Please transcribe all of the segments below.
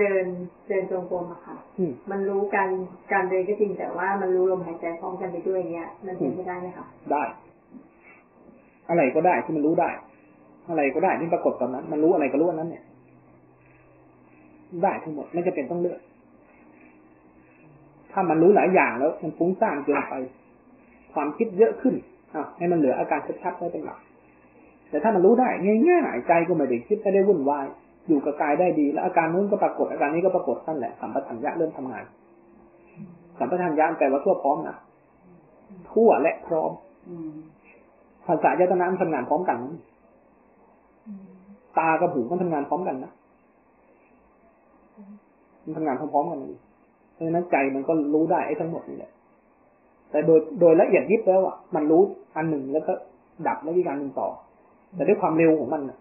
เดินเดินจงกรมอะค่ะอืมมันรู้การการเดินก็จริงแต่ว่ามันรู้ลมหายใจพร้อมกันไปด้วยเนี้ย มันเป็นไปได้ไหมคะได้ อะไรก็ได้ที่มันรู้ได้ อะไรก็ได้ที่ปรากฏตอนนั้น มันรู้อะไรก็รู้อันนั้น เนี่ย ได้ทั้งหมดไม่จะเป็นต้องเลือก ถ้ามันรู้หลายอย่างแล้ว มันฟุ้งซ่านเกินไป ความคิดเยอะขึ้นอะให้มันเหลืออาการชัดๆไว้เป็นหลักแต่ถ้ามันรู้ได้ง่ายๆใจก็ไม่ได้คิดไม่ได้วุ่นวาย อยู่กับกายได้ดี แล้วอาการนู้นก็ปรากฏอาการนี้ก็ปรากฏนั่นแหละสัมปชัญญะเริ่มทำงาน สัมปชัญญะแปลว่าทั่วพร้อมนะทั่วและพร้อมภาษายตนะมันทำงานพร้อมกันตากับหูมันทำงานพร้อมกันนะมันทำงานพร้อมๆกันเลยเพราะฉะนั้นใจมันก็รู้ได้ไอ้ทั้งหมดนี่แหละ แต่โดยโดยละเอียดยิบแล้วอะ มันรู้อันหนึ่งแล้วก็ดับแล้วอีกอันหนึ่งต่อ แต่ด้วยความเร็วของมันน่ะ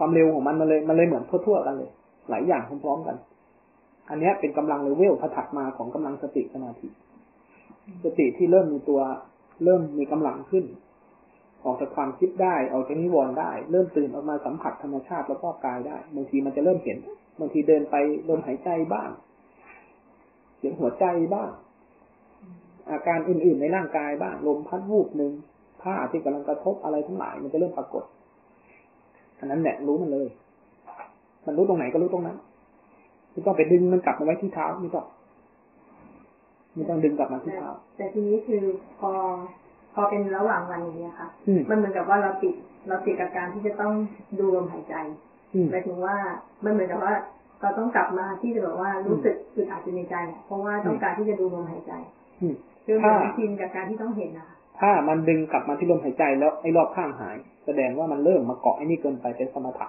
ความเร็วของมันมันเลยมันเลยเหมือนทั่วๆกันเลย หลายอย่างพร้อมๆกัน อันนี้เป็นกำลังเลเวลถัดมาของกำลังสติสมาธิสติที่เริ่มมีตัวเริ่มมีกำลังขึ้น ออกจากความคิดได้ออกจากนิวรณ์ได้ เริ่มตื่นออกมาสัมผัสธรรมชาติแล้วก็กายได้บางทีมันจะเริ่มเห็นบางทีเดินไปลมหายใจบ้างเสียงหัวใจบ้าง อาการอื่นๆในร่างกายบ้างลมพัดวูบหนึ่งผ้าที่กำลังกระทบอะไรทั้งหลาย มันจะเริ่มปรากฏ อันนั้นแหละรู้มันเลย มันรู้ตรงไหนก็รู้ตรงนั้นไม่ต้องไปดึงมันกลับมาไว้ที่เท้าไม่ต้องไม่ต้องดึงกลับมาที่แต่เท้าแต่ทีนี้คือพอพอเป็นระหว่างวันอย่างเงี้ยค่ะอืมมันเหมือนกับว่าเราติดเราติดกับการที่จะต้องดูลมหายใจอืมหมายถึงว่ามันเหมือนกับว่าเราต้องกลับมาที่จะแบบว่ารู้สึกอึดอัดอยู่ในใจอะเพราะว่าต้องการที่จะดูลมหายใจอืมคือเหมือนถ้าชินกับการที่ต้องเห็นนะคะถ้ามันดึงกลับมาที่ลมหายใจแล้วไอ้รอบข้างหาย แสดงว่ามันเริ่มมาเกาะไอ้นี่เกินไปเป็นสมถะ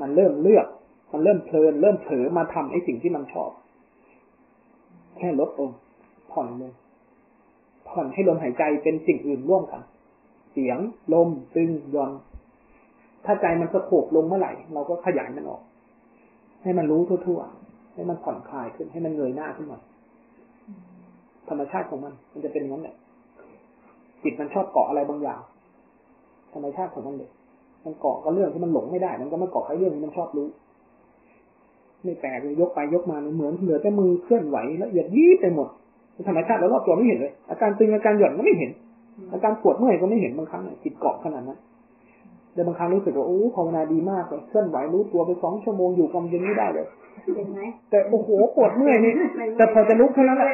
มันเริ่มเลือก มันเริ่มเพลิน เริ่มเผลอมาทำไอ้สิ่งที่มันชอบ แค่ลดลงผ่อนลงผ่อนให้ลมหายใจเป็นสิ่งอื่นร่วมกัน เสียงลมตึงยอนถ้าใจมันสะโขบลงเมื่อไหร่ เราก็ขยายมันออก ให้มันรู้ทั่วๆ ให้มันผ่อนคลายขึ้น ให้มันเงยหน้าขึ้นมาธรรมชาติของมัน มันจะเป็นย่างนั้นแหละจิตมันชอบเกาะอะไรบางอย่าง ธรรมชาติของมันเลยมันเกาะก็เรื่องที่มันหลงไม่ได้ มันก็มาเกาะไอ้เรื่องที่มันชอบรู้ไม่แปลกเลยยกไปยกมาเหมือนเหลือแต่มือเคลื่อนไหวละเอียดยิบไปหมดธรรมชาติแล้วรอบตัวไม่เห็นเลย อาการตึงอาการหย่อนก็ไม่เห็น อาการปวดเมื่อยก็ไม่เห็นบางครั้งเนี่ยจิตเกาะขนาดนั้นแต่บางครั้งรู้สึกว่าโอ้ภาวนาดีมากเลยเคลื่อนไหวรู้ตัวไปสองชั่วโมงอยู่กำเย็นไม่ได้เลยเห็นไหมแต่โอ้โหปวดเมื่อยนี่แต่พอจะลุกเท่านั้นแหละ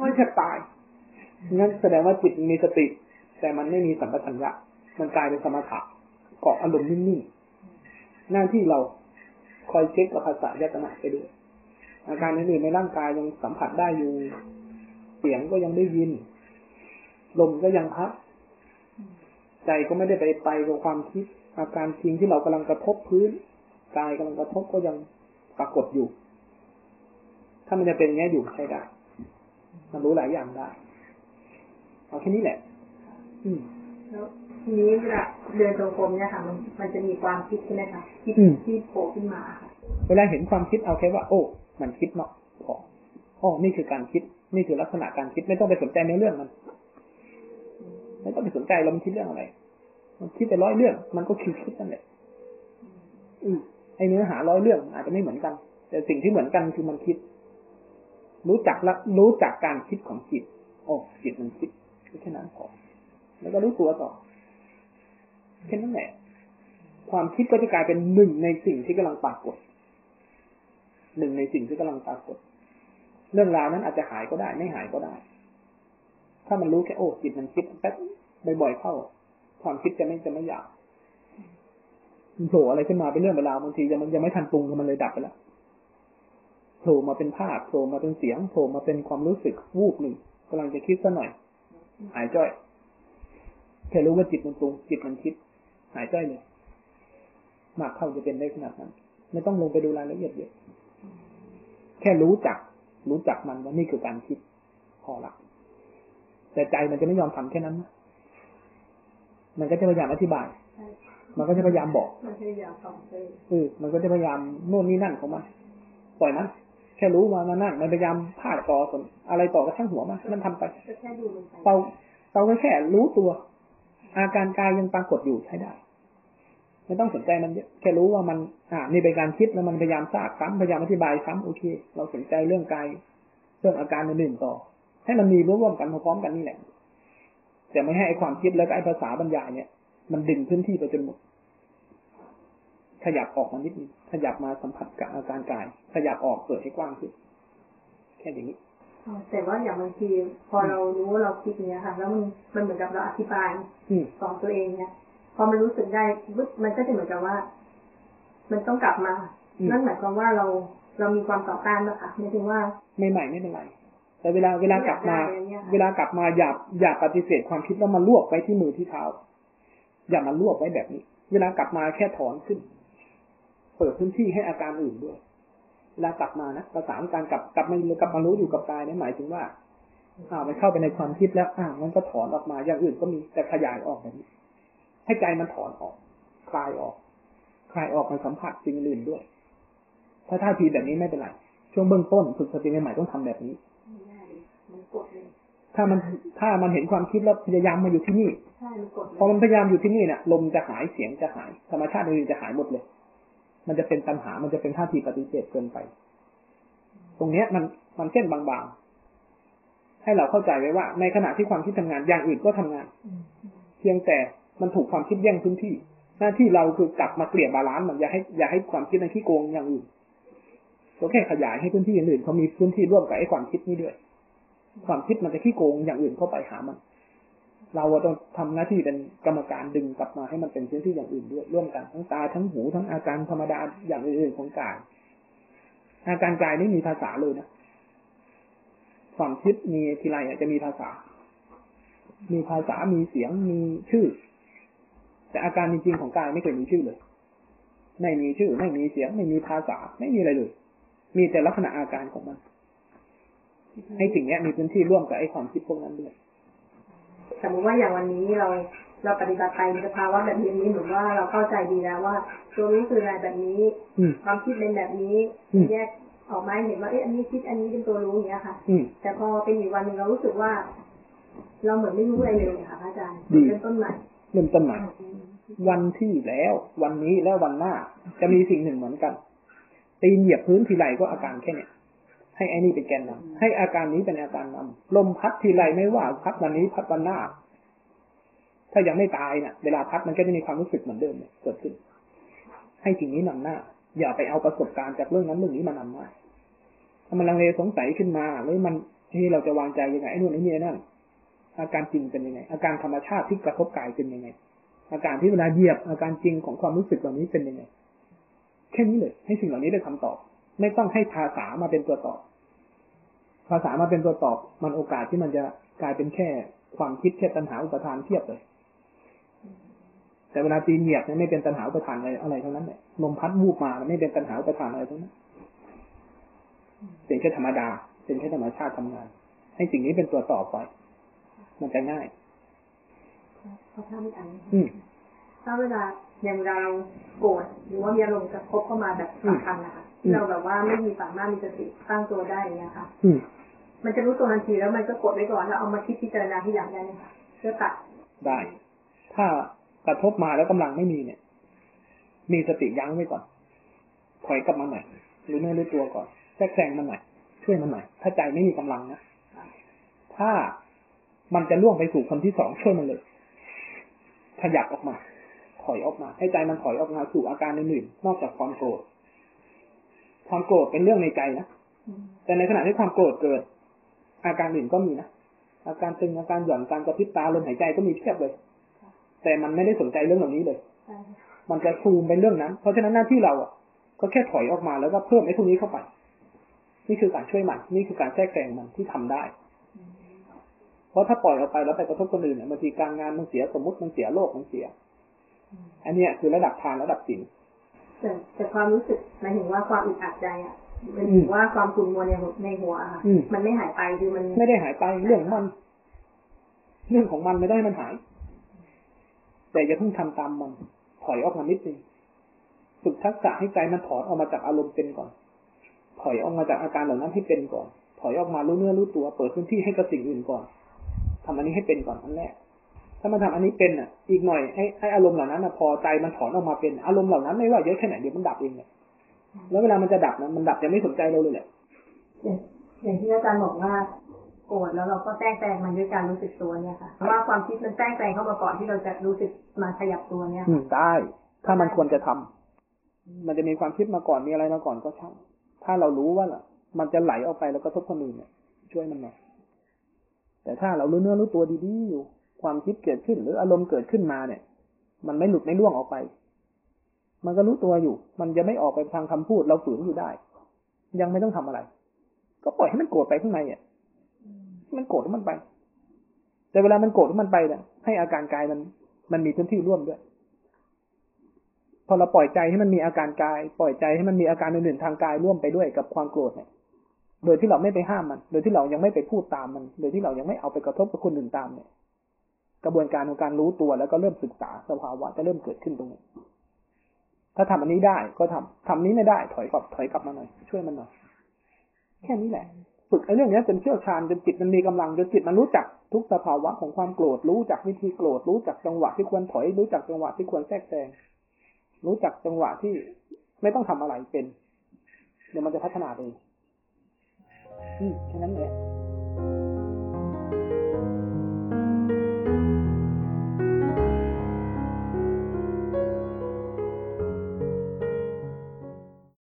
ไม่แทบตายงั้นแสดงว่าจิตมีสติ แต่มันไม่มีสัมปชัญญะ มันกลายเป็นสมถะเกาะอารมณ์นิ่งๆหน้าที่เราคอยเช็คกับภาษายตนะไปด้วยอาการอื่นๆในร่างกายยังสัมผัสได้อยู่ เสียงก็ยังได้ยิน ลมก็ยังพัด ใจก็ไม่ได้ไปไปกับความคิด อาการจริงที่เรากำลังกระทบพื้น กายกำลังกระทบก็ยังปรากฏอยู่ ถ้ามันจะเป็นอย่างนี้อยู่ใช้ได้ มันรู้หลายอย่างได้ เอาแค่นี้แหละ อืมแล้ว ทีนี้เวลาเดินจงกรมเนี่ยค่ะ มันมันจะมีความคิดใช่ไหมคะที่อืมที่โผล่ขึ้นมาค่ะ เวลาเห็นความคิดเอาแค่ว่า โอ้ มันคิดเนาะพออ๋อนี่คือการคิด นี่คือลักษณะการคิดไม่ต้องไปสนใจในเรื่องมัน ไม่ต้องไปสนใจเรามันคิดเรื่องอะไร มันคิดไปร้อยเรื่อง มันก็คือคิดนั่นแหละอืมไอเนื้อหาร้อยเรื่องอาจจะไม่เหมือนกัน แต่สิ่งที่เหมือนกันคือมันคิด รู้จักละรู้จักการคิดของจิตโอ้จิตมันคิดแค่นั้นพอแล้วก็รู้ตัวต่อ แค่นั้นแหละ ความคิดก็จะกลายเป็นหนึ่งในสิ่งที่กำลังปรากฏหนึ่งในสิ่งที่กำลังปรากฏ เรื่องราวนั้นอาจจะหายก็ได้ ไม่หายก็ได้ ถ้ามันรู้แค่โอ้จิตมันคิดแป๊บบ่อยๆเข้า ความคิดจะไม่จะไม่อยากโผล่อะไรขึ้นมาเป็นเรื่องเป็นราวบางทียังมันยังไม่ทันปรุงมันเลยดับไปแล้วโผล่มาเป็นภาพโผล่มาเป็นเสียงโผล่มาเป็นความรู้สึกวูบหนึ่งกำลังจะคิดซะหน่อย หายจ้อยแค่รู้ว่าจิตมันปรุงจิตมันคิด หายจ้อยเลยมากเข้าจะเป็นได้ขนาดนั้น ไม่ต้องลงไปดูรายละเอียดเยอะแค่รู้จัก รู้จักมันว่านี่คือการคิดพอละแต่ใจมันจะไม่ยอมทำแค่นั้นนะมันก็จะพยายามอธิบายใช่มันก็จะพยายามบอกมันพยายามส่องไปเออมันก็จะพยายามโน่นนี่นั่นของมันปล่อยมันแค่รู้มามานั่งมันพยายามพาดต่อส่วนอะไรต่อก็ช่างหัวมันมันทำไปก็แค่ดูมันไปเราเราก็แค่รู้ตัว อาการกายยังปรากฏอยู่ใช้ได้ไม่ต้องสนใจมันแค่รู้ว่ามัน อ่า นี่เป็นการคิดแล้วมันพยายามทราบซ้ำพยายามอธิบายซ้ำโอเค เราสนใจเรื่องกายเรื่องอาการอื่นๆต่อ ให้มันมีร่วมกันพร้อมกันนี่แหละแต่ไม่ให้ไอความคิดแล้วก็ไอภาษาบรรยายเนี่ย มันดึงพื้นที่ไปจนหมดขยับออกมานิดนึงขยับมาสัมผัสกับอาการกาย ขยับออกเปิดให้กว้างขึ้น แค่อย่างนี้ แต่ว่าอย่างบางทีพอเรารู้ว่าเราคิดเนี้ยค่ะแล้วมันมันเหมือนกับเราอธิบายอืมสอนตัวเองเนี่ยพอมันรู้สึกได้ปุ๊บมันก็จะเหมือนกับว่า มันต้องกลับมาอืมนั่นหมายความว่าเราเรามีความต่อต้านนะคะไม่ถึงว่าไม่ใหม่ไม่เป็นไรแต่เวลาเวลากลับมาอยากได้อะไรเนี่ยเวลากลับมาอย่าอย่าปฏิเสธความคิดแล้วมารวบไว้ที่มือที่เท้า อย่ามารวบไว้แบบนี้ เวลากลับมาแค่ถอนขึ้น เปิดพื้นที่ให้อาการอื่นด้วย เวลากลับมานะประสานการกลับกลับมากลับมารู้อยู่กับกายเนี่ยหมายถึงว่าอ่ามันเข้าไปในความคิดแล้วอ่ามันก็ถอนออกมา อย่างอื่นก็มีแต่ขยายออกแบบนี้ ให้ใจมันถอนออก คลายออก คลายออกมาสัมผัสสิ่งอื่นด้วย ถ้าท่าทีแบบนี้ไม่เป็นไร ช่วงเบื้องต้นฝึกสติใหม่ๆต้องทำแบบนี้ไม่ได้เลยมันกดเลยถ้ามันถ้ามันเห็นความคิดแล้วพยายามมาอยู่ที่นี่ใช่มันกดเลยพอมันพยายามอยู่ที่นี่เนี่ยลมจะหายเสียงจะหาย ธรรมชาติอื่นๆจะหายหมดเลย มันจะเป็นปัญหา มันจะเป็นท่าทีปฏิเสธเกินไป ตรงเนี้ยมันมันเส้นบางๆ ให้เราเข้าใจไว้ว่า ในขณะที่ความคิดทำงานอย่างอื่นก็ทำงาน เพียงแต่มันถูกความคิดแย่งพื้นที่ หน้าที่เราคือกลับมาเกลี่ย balance มันอย่าให้อย่าให้ความคิดมันขี้โกงอย่างอื่นเราแค่ขยายให้พื้นที่อื่นเขามีพื้นที่ร่วมกับไอ้ความคิดนี้ด้วย ความคิดมันจะขี้โกงอย่างอื่นเข้าไปหามัน เราอะต้องทำหน้าที่เป็นกรรมการดึงกลับมาให้มันเป็นพื้นที่อย่างอื่นด้วยร่วมกันทั้งตาทั้งหูทั้งอาการธรรมดาอย่างอื่นๆของกายอาการกายไม่มีภาษาเลยนะความคิดมีทีไรอะจะมีภาษา มีภาษามีเสียงมีชื่อ แต่อาการจริงๆของกายไม่เคยมีชื่อเลย ไม่มีชื่อ ไม่มีเสียง ไม่มีภาษา ไม่มีอะไรเลย มีแต่ลักษณะอาการของมันให้สิ่งเนี้ยมีพื้นที่ร่วมกับไอ้ความคิดพวกนั้นด้วย สมมติว่าอย่างวันนี้เราเราปฏิบัติไปในสภาวะแบบนี้เหมือนว่าเราเข้าใจดีแล้วว่า ตัวรู้คืออะไรแบบนี้อืมความคิดเป็นแบบนี้อืมแยกออกมาให้เห็นว่าเอ๊ะอันนี้คิดอันนี้เป็นตัวรู้อย่างเงี้ยค่ะอืมแต่พอเป็นอีกวันหนึ่งเรารู้สึกว่า เราเหมือนไม่รู้อะไรเลยค่ะพระอาจารย์ดีเริ่มต้นใหม่เริ่มต้นใหม่วันที่แล้ว วันนี้แล้ววันหน้า จะมีสิ่งหนึ่งเหมือนกัน ตีนเหยียบพื้นทีไรก็อาการแค่เนี้ย ให้ไอ้นี่เป็นแกนนำให้อาการนี้เป็นอาการนำลมพัดทีไรไม่ว่าพัดวันนี้พัดวันหน้า ถ้ายังไม่ตายเนี่ยเวลาพัดมันก็จะมีความรู้สึกเหมือนเดิมเนี่ยเกิดขึ้น ให้สิ่งนี้นำหน้า อย่าไปเอาประสบการณ์จากเรื่องนั้นเรื่องนี้มานำหน้าถ้ามันลังเลสงสัยขึ้นมาแล้วมันที่เราจะวางใจยังไงไอ้นู่นไอ้นี่ไอ้นั่นอาการจริงเป็นยังไง อาการธรรมชาติที่กระทบกายเป็นยังไง อาการที่เวลาเหยียบอาการจริงของความรู้สึกเหล่านี้เป็นยังไงแค่นี้เลย ให้สิ่งเหล่านี้ได้คำตอบ ไม่ต้องให้ภาษามาเป็นตัวตอบ ภาษามาเป็นตัวตอบ มันโอกาสที่มันจะกลายเป็นแค่ความคิดแค่ตัณหาอุปทานเทียบเลย แต่เวลาตีนเหยียบเนี่ยไม่เป็นตัณหาอุปทานอะไรอะไรทั้งนั้นเลยลมพัดวูบมาไม่เป็นตัณหาอุปทานอะไรทั้งนั้น เป็นแค่ธรรมดา เป็นแค่ธรรมชาติทำงาน ให้สิ่งนี้เป็นตัวตอบไปมันจะง่ายเพราะถ้าไม่ทันอืมถ้าเวลาอย่างเราโกรธหรือว่ามีอารมณ์กระทบเข้ามาแบบสำคัญนะคะ อืมเราแบบว่าไม่มีสามารถมีสติตั้งตัวได้อย่างเงี้ยค่ะอืมมันจะรู้ตัวทันทีแล้วมันก็กดไว้ก่อนแล้วเอามาคิดพิจารณาที่อย่างได้ไหมคะเพื่อตัดได้ ถ้ากระทบมาแล้วกำลังไม่มีเนี่ย มีสติยั้งไว้ก่อนถอยกลับมาหน่อยหรือเนื้อรู้ตัวก่อนแทรกแซงมันหน่อยช่วยมันหน่อยถ้าใจไม่มีกำลังนะถ้ามันจะล่วงไปสู่คนที่สองช่วยมันเลยขยับออกมา ถอยออกมา ให้ใจมันถอยออกมาสู่อาการอื่นๆนอกจากความโกรธ ความโกรธเป็นเรื่องในใจนะแต่ในขณะที่ความโกรธเกิด อาการอื่นก็มีนะอาการตึงอาการหย่อนการกระพริบตาลมหายใจก็มีเพียบเลย แต่มันไม่ได้สนใจเรื่องเหล่านี้เลยใช่มันจะซูมไปเรื่องนั้น เพราะฉะนั้นหน้าที่เราอะ ก็แค่ถอยออกมาแล้วก็เพิ่มไอ้พวกนี้เข้าไป นี่คือการช่วยมัน นี่คือการแทรกแซงมันที่ทำได้ เพราะถ้าปล่อยออกไปแล้วไปกระทบคนอื่นเนี่ยบางทีการงานมันเสียสมมติมันเสียโลกมันเสีย อันเนี้ยคือระดับทานระดับศีล แต่แต่ความรู้สึกหมายถึงว่าความอึดอัดใจอะมันอืมถือว่าความขุ่นมัวในหัวในหัวอะค่ะอืมมันไม่หายไปคือมัน ไม่ได้หายไปเรื่องของมัน เรื่องของมันไม่ได้ให้มันหาย แต่อย่าเพิ่งทำตามมัน ถอยออกมานิดนึงฝึกทักษะให้ใจมันถอนออกมาจากอารมณ์เป็นก่อน ถอยออกมาจากอาการเหล่านั้นให้เป็นก่อน ถอยออกมารู้เนื้อรู้ตัว เปิดพื้นที่ให้กับสิ่งอื่นก่อนทำอันนี้ให้เป็นก่อนอันแรก ถ้ามันทำอันนี้เป็นอะ อีกหน่อยให้ให้อารมณ์เหล่านั้นนะพอใจมันถอนออกมาเป็นอารมณ์เหล่านั้นไม่ว่าเยอะแค่ไหนเดี๋ยวมันดับเองเนี่ยแล้วเวลามันจะดับนะมันดับจะไม่สนใจเราเลยแหละอย่างอย่างที่อาจารย์บอกว่าโกรธแล้วเราก็แทรกแซงมันด้วยการรู้สึกตัวเนี่ยค่ะว่าความคิดมันแทรกแซงเข้ามาก่อนที่เราจะรู้สึกมาขยับตัวเนี่ยอืมได้ถ้ามันควรจะทำมันจะมีความคิดมาก่อนมีอะไรมาก่อนก็ช่างถ้าเรารู้ว่าล่ะ มันจะไหลออกไปแล้วก็ทบคนอื่นเนี่ยช่วยมันหน่อยแต่ถ้าเรารู้เนื้อรู้ตัวดีๆอยู่ ความคิดเกิดขึ้น หรืออารมณ์เกิดขึ้นมาเนี่ย มันไม่หลุดไม่ล่วงออกไป มันก็รู้ตัวอยู่ มันจะไม่ออกไปทางคำพูดเราฝืนอยู่ได้ ยังไม่ต้องทำอะไร ก็ปล่อยให้มันโกรธไปข้างในอะให้มันโกรธมันไป แต่เวลามันโกรธมันไปเนี่ยให้อาการกายมัน มันมีพื้นที่ร่วมด้วย พอเราปล่อยใจให้มันมีอาการกาย ปล่อยใจให้มันมีอาการอื่นๆทางกายร่วมไปด้วยกับความโกรธเนี่ยโดยที่เราไม่ไปห้ามมัน โดยที่เรายังไม่ไปพูดตามมัน โดยที่เรายังไม่เอาไปกระทบกับคนอื่นตามเนี่ย กระบวนการของการรู้ตัวแล้วก็เริ่มศึกษาสภาวะจะเริ่มเกิดขึ้นตรงนี้ ถ้าทำอันนี้ได้ก็ทำทำนี้ไม่ได้ถอยกลับถอยกลับมาหน่อย ช่วยมันหน่อย แค่นี้แหละ ฝึกไอ้เรื่องนี้จนเชี่ยวชาญจนจิตมันมีกำลังจนจิตมันรู้จักทุกสภาวะของความโกรธรู้จักวิธีโกรธรู้จักจังหวะที่ควรถอย รู้จักจังหวะที่ควรแทรกแซงรู้จักจังหวะที่ไม่ต้องทำอะไรเป็น เดี๋ยวมันจะพัฒนาเองอืมแค่นั้นแหละ